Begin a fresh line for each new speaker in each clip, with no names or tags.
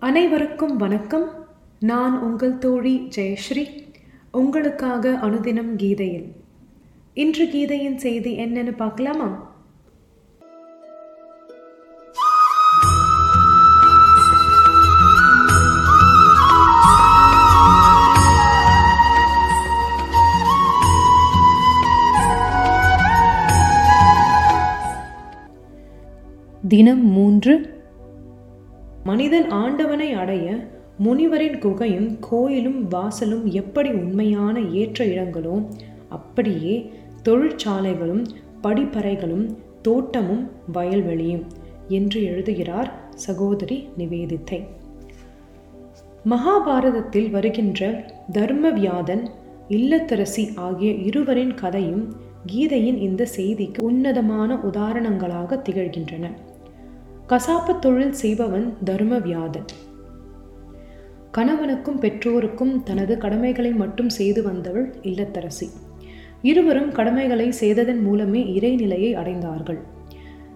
அனைவருக்கும் வணக்கம். நான் உங்கள் தோழி ஜெயஸ்ரீ. உங்களுக்காக அனுதினம் கீதையில். இன்று கீதையின் செய்தி என்னன்னு பார்க்கலாமா? தினம் மூன்று மனிதன் ஆண்டவனை அடைய முனிவரின் குகையும் கோயிலும் வாசலும் எப்படி உண்மையான ஏற்ற இடங்களோ அப்படியே தொழிற்சாலைகளும் படிப்பறைகளும் தோட்டமும் வயல்வெளியும் என்று எழுதுகிறார் சகோதரி நிவேதித்தை. மகாபாரதத்தில் வருகின்ற தர்மவியாதன் இல்லத்தரசி ஆகிய இருவரின் கதையும் கீதையின் இந்த செய்திக்கு உன்னதமான உதாரணங்களாக திகழ்கின்றன. கசாப்பு தொழில் செய்பவன் தர்மவியாதன். கணவனுக்கும் பெற்றோருக்கும் தனது கடமைகளை மட்டும் செய்து வந்தவள் இல்லத்தரசி. இருவரும் கடமைகளை செய்ததன் மூலமே இறைநிலையை அடைந்தார்கள்.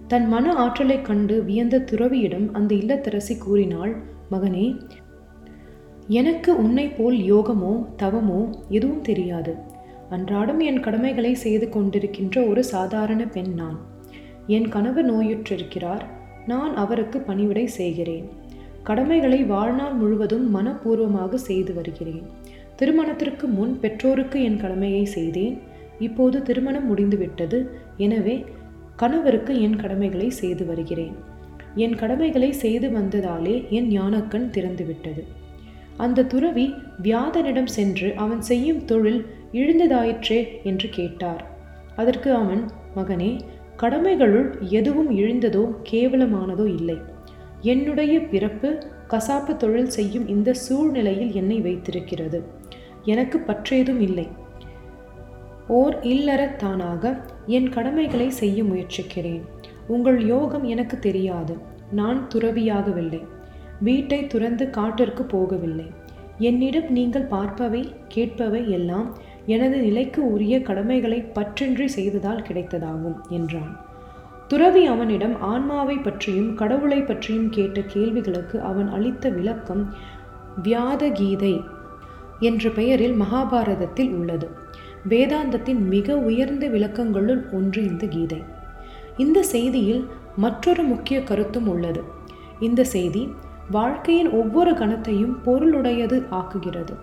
தன் மன ஆற்றலைக் கண்டு வியந்த துறவியிடம் அந்த இல்லத்தரசி கூறினாள் மகனே எனக்கு உன்னை போல் யோகமோ தவமோ எதுவும் தெரியாது. அன்றாடம் என் கடமைகளை செய்து கொண்டிருக்கின்ற ஒரு சாதாரண பெண் நான். என் கணவர் நோயுற்றிருக்கிறார். நான் அவருக்கு பணிவிடை செய்கிறேன். கடமைகளை வாழ்நாள் முழுவதும் மனப்பூர்வமாக செய்து வருகிறேன். திருமணத்திற்கு முன் பெற்றோருக்கு என் கடமையை செய்தேன். இப்போது திருமணம் முடிந்துவிட்டது. எனவே கணவருக்கு என் கடமைகளை செய்து வருகிறேன். என் கடமைகளை செய்து வந்ததாலே என் ஞானக்கண் திறந்துவிட்டது. அந்த துறவி வியாதனிடம் சென்று அவன் செய்யும் தொழில் இழுந்ததாயிற்றே என்று கேட்டார். அதற்கு அவன் மகனே கடமைகளுள் எதுவும் இழிந்ததோ கேவலமானதோ இல்லை. என்னுடைய பிறப்பு கசாப்பு தொழில் செய்யும் இந்த சூழ்நிலையில் என்னை வைத்திருக்கிறது. எனக்கு பற்றேதும் இல்லை. ஓர் இல்லறத்தானாக என் கடமைகளை செய்ய முயற்சிக்கிறேன். உங்கள் யோகம் எனக்கு தெரியாது. நான் துறவியாகவில்லை. வீட்டை துறந்து காட்டிற்கு போகவில்லை. என்னிடம் நீங்கள் பார்ப்பவை கேட்பவை எல்லாம் எனது நிலைக்கு உரிய கடமைகளை பற்றின்றி செய்ததால் கிடைத்ததாகும் என்றான். துறவி அவனிடம் ஆன்மாவை பற்றியும் கடவுளை பற்றியும் கேட்ட கேள்விகளுக்கு அவன் அளித்த விளக்கம் வியாத கீதை என்ற பெயரில் மகாபாரதத்தில் உள்ளது. வேதாந்தத்தின் மிக உயர்ந்த விளக்கங்களுள் ஒன்று இந்த கீதை. இந்த செய்தியில் மற்றொரு முக்கிய கருத்தும் உள்ளது. இந்த செய்தி வாழ்க்கையின் ஒவ்வொரு கணத்தையும் பொருளுடையது ஆக்குகிறது.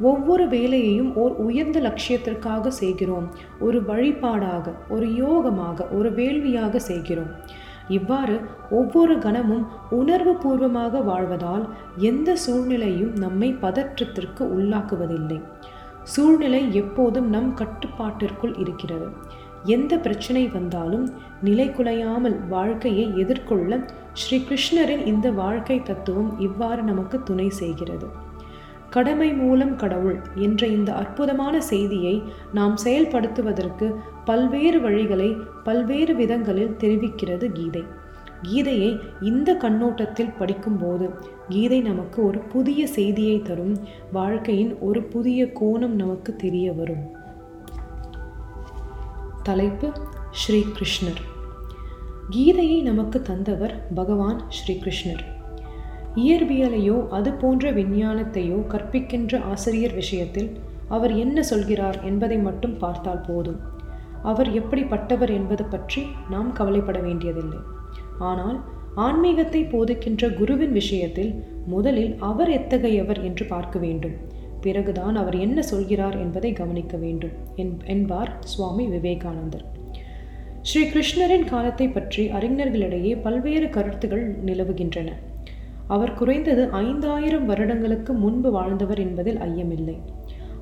ஒவ்வொரு வேலையையும் ஓர் உயர்ந்த லட்சியத்திற்காக செய்கிறோம். ஒரு வழிபாடாக ஒரு யோகமாக ஒரு வேள்வியாக செய்கிறோம். இவ்வாறு ஒவ்வொரு கணமும் உணர்வு பூர்வமாக வாழ்வதால் எந்த சூழ்நிலையும் நம்மை பதற்றத்திற்கு உள்ளாக்குவதில்லை. சூழ்நிலை எப்போதும் நம் கட்டுப்பாட்டிற்குள் இருக்கிறது. எந்த பிரச்சனை வந்தாலும் நிலை குலையாமல் வாழ்க்கையை எதிர்கொள்ள ஸ்ரீ கிருஷ்ணரின் இந்த வாழ்க்கை தத்துவம் இவ்வாறு நமக்கு துணை செய்கிறது. கடமை மூலம் கடவுள் என்ற இந்த அற்புதமான செய்தியை நாம் செயல்படுத்துவதற்கு பல்வேறு வழிகளை பல்வேறு விதங்களில் தெரிவிக்கிறது கீதை. கீதையை இந்த கண்ணோட்டத்தில் படிக்கும்போது கீதை நமக்கு ஒரு புதிய செய்தியை தரும் வாழ்க்கையின் ஒரு புதிய கோணம் நமக்கு தெரிய வரும். தலைப்பு ஸ்ரீ கிருஷ்ணர். கீதையை நமக்கு தந்தவர் பகவான் ஸ்ரீ கிருஷ்ணர். இயற்பியலையோ அது போன்ற விஞ்ஞானத்தையோ கற்பிக்கின்ற ஆசிரியர் விஷயத்தில் அவர் என்ன சொல்கிறார் என்பதை மட்டும் பார்த்தால் போதும். அவர் எப்படிப்பட்டவர் என்பது பற்றி நாம் கவலைப்பட வேண்டியதில்லை. ஆனால் ஆன்மீகத்தை போதிக்கின்ற குருவின் விஷயத்தில் முதலில் அவர் எத்தகையவர் என்று பார்க்க வேண்டும். பிறகுதான் அவர் என்ன சொல்கிறார் என்பதை கவனிக்க வேண்டும் என்பார் சுவாமி விவேகானந்தர். ஸ்ரீ கிருஷ்ணரின் காலத்தை பற்றி அறிஞர்களிடையே பல்வேறு கருத்துகள் நிலவுகின்றன. அவர் குறைந்தது ஐந்தாயிரம் வருடங்களுக்கு முன்பு வாழ்ந்தவர் என்பதில் ஐயமில்லை.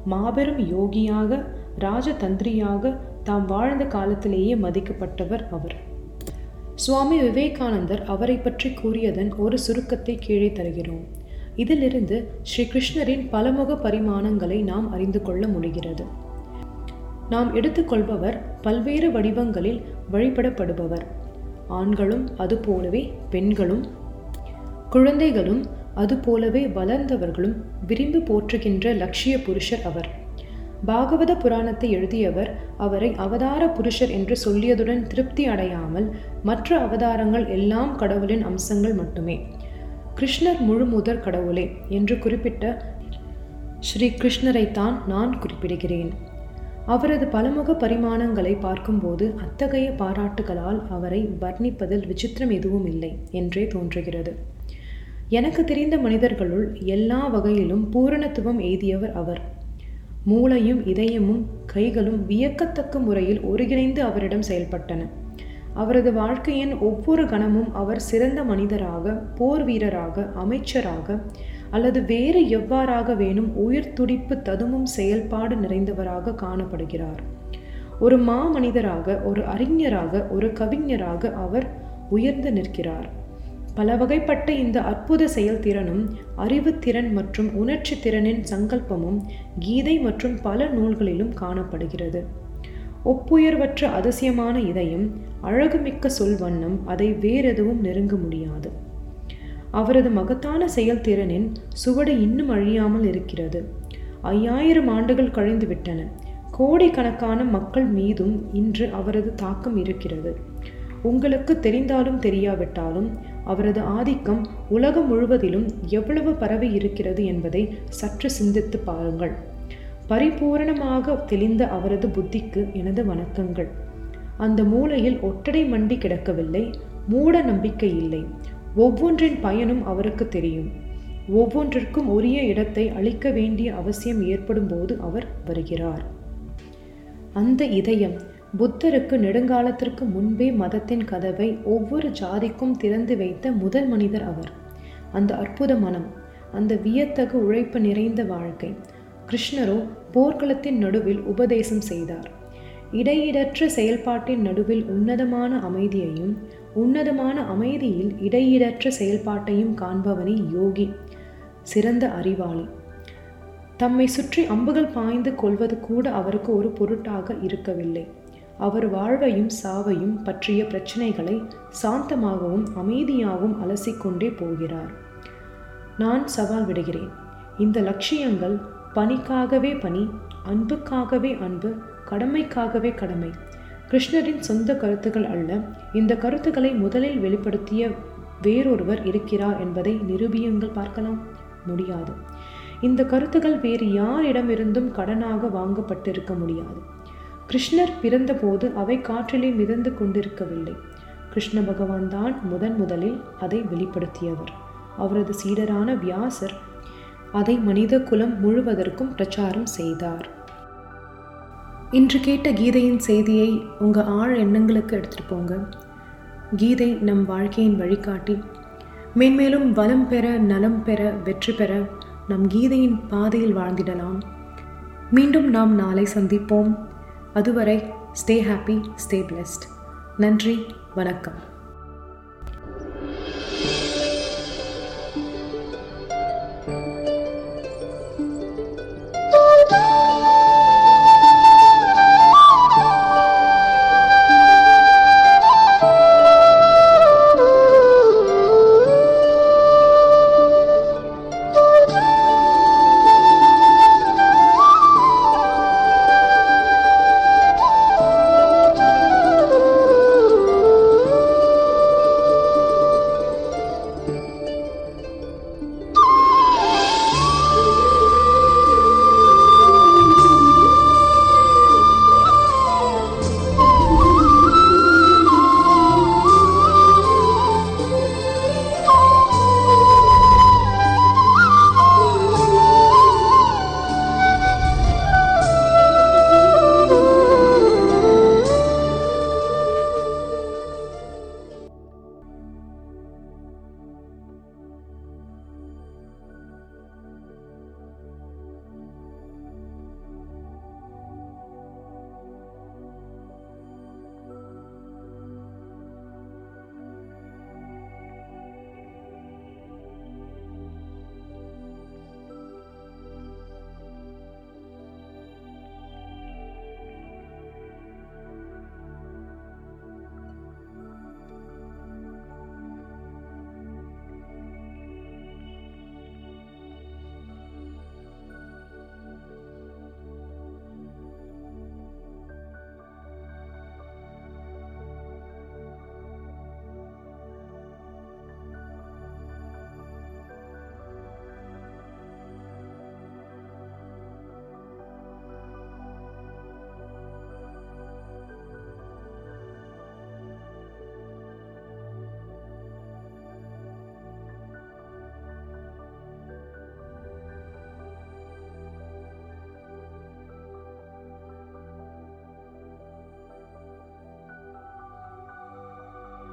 மாபெரும் யோகியாக ராஜதந்திரியாக தாம் வாழ்ந்த காலத்திலேயே மதிக்கப்பட்டவர் அவர். சுவாமி விவேகானந்தர் அவரை பற்றி கூறியதன் ஒரு சுருக்கத்தை கீழே தருகிறோம். இதிலிருந்து ஸ்ரீ கிருஷ்ணரின் பலமுக பரிமாணங்களை நாம் அறிந்து கொள்ள முடிகிறது. நாம் எடுத்துக்கொள்பவர் பல்வேறு வடிவங்களில் வழிபடப்படுபவர். ஆண்களும் அதுபோலவே பெண்களும் குழந்தைகளும் அதுபோலவே வளர்ந்தவர்களும் விரும்பி போற்றுகின்ற லட்சிய புருஷர் அவர். பாகவத புராணத்தை எழுதியவர் அவரை அவதார புருஷர் என்று சொல்லியதுடன் திருப்தி அடையாமல் மற்ற அவதாரங்கள் எல்லாம் கடவுளின் அம்சங்கள் மட்டுமே. கிருஷ்ணர் முழு முதற் கடவுளே என்று குறிப்பிட்ட ஸ்ரீ கிருஷ்ணரைத்தான் நான் குறிப்பிடுகிறேன். அவரது பலமுக பரிமாணங்களை பார்க்கும்போது அத்தகைய பாராட்டுகளால் அவரை வர்ணிப்பதில் விசித்திரம் எதுவும் இல்லை என்றே தோன்றுகிறது. எனக்கு தெரிந்த மனிதர்களுள் எல்லா வகையிலும் பூரணத்துவம் எய்தியவர் அவர். மூளையும் இதயமும் கைகளும் வியக்கத்தக்க முறையில் ஒருங்கிணைந்து அவரிடம் செயல்பட்டன. அவரது வாழ்க்கையின் ஒவ்வொரு கணமும் அவர் சிறந்த மனிதராக போர் வீரராக அமைச்சராக அல்லது வேறு எவ்வாறாக வேணும் உயிர் துடிப்பு ததுமும் செயல்பாடு நிறைந்தவராக காணப்படுகிறார். ஒரு மாமனிதராக ஒரு அறிஞராக ஒரு கவிஞராக அவர் உயர்ந்து நிற்கிறார். பல வகைப்பட்ட இந்த அற்புத செயல்திறனும் அறிவுத்திறன் மற்றும் உணர்ச்சி திறனின் சங்கல்பமும் கீதை மற்றும் பல நூல்களிலும் காணப்படுகிறது. ஒப்புயர்வற்ற அதிசயமான இதயம் அழகுமிக்க சொல்வண்ணம் அதை வேறெதுவும் நெருங்க முடியாது. அவரது மகத்தான செயல்திறனின் சுவடு இன்னும் அழியாமல் இருக்கிறது. ஐயாயிரம் ஆண்டுகள் கழிந்துவிட்டன கோடிக்கணக்கான மக்கள் மீதும் இன்று அவரது தாக்கம் இருக்கிறது. உங்களுக்கு தெரிந்தாலும் தெரியாவிட்டாலும் அவரது ஆதிக்கம் உலகம் முழுவதிலும் எவ்வளவு பரவி இருக்கிறது என்பதை சற்று சிந்தித்து பாருங்கள். பரிபூரணமாக தெளிந்த அவரது புத்திக்கு எனது வணக்கங்கள். அந்த மூலையில் ஒட்டடை மண்டி கிடக்கவில்லை மூட நம்பிக்கை இல்லை. ஒவ்வொன்றின் பயனும் அவருக்கு தெரியும். ஒவ்வொன்றிற்கும் உரிய இடத்தை அளிக்க வேண்டிய அவசியம் ஏற்படும் போது அவர் வருகிறார். அந்த இதயம் புத்தருக்கு நெடுங்காலத்திற்கு முன்பே மதத்தின் கதவை ஒவ்வொரு ஜாதிக்கும் திறந்து வைத்த முதல் மனிதர் அவர். அந்த அற்புத மனம் அந்த வியத்தகு உழைப்பு நிறைந்த வாழ்க்கை கிருஷ்ணரோ போர்க்களத்தின் நடுவில் உபதேசம் செய்தார். இடையீடற்ற செயல்பாட்டின் நடுவில் உன்னதமான அமைதியையும் உன்னதமான அமைதியில் இடையீடற்ற செயல்பாட்டையும் காண்பவனே யோகி சிறந்த அறிவாளி. தம்மை சுற்றி அம்புகள் பாய்ந்து கொள்வது கூட அவருக்கு ஒரு பொருட்டாக இருக்கவில்லை. அவர் வாழ்வையும் சாவையும் பற்றிய பிரச்சனைகளை சாந்தமாகவும் அமைதியாகவும் அலசிக்கொண்டே போகிறார். நான் சவால் விடுகிறேன். இந்த லட்சியங்கள் பணிக்காகவே பணி அன்புக்காகவே அன்பு கடமைக்காகவே கடமை. கிருஷ்ணரின் சொந்த கருத்துக்கள் அல்ல. இந்த கருத்துக்களை முதலில் வெளிப்படுத்திய வேறொருவர் இருக்கிறார் என்பதை நிரூபியுங்கள் பார்க்கலாம். முடியாது. இந்த கருத்துக்கள் வேறு யாரிடமிருந்தும் கடனாக வாங்கப்பட்டிருக்க முடியாது. கிருஷ்ணர் பிறந்தபோது அவை காற்றிலே மிதந்து கொண்டிருக்கவில்லை. கிருஷ்ண பகவான் தான் முதன் முதலில் அதை வெளிப்படுத்தியவர். அவரது சீடரான வியாசர் அதை மனித குலம் முழுவதற்கும் பிரச்சாரம் செய்தார். இன்று கேட்ட கீதையின் செய்தியை உங்கள் ஆழ எண்ணங்களுக்கு எடுத்துகிட்டு போங்க. கீதை நம் வாழ்க்கையின் வழிகாட்டி. மேன்மேலும் வளம் பெற நலம் பெற வெற்றி பெற நம் கீதையின் பாதையில் வாழ்ந்திடலாம். மீண்டும் நாம் நாளை சந்திப்போம். அதுவரை ஸ்டே ஹாப்பி ஸ்டே பிளெஸ்ட் நன்றி வணக்கம்.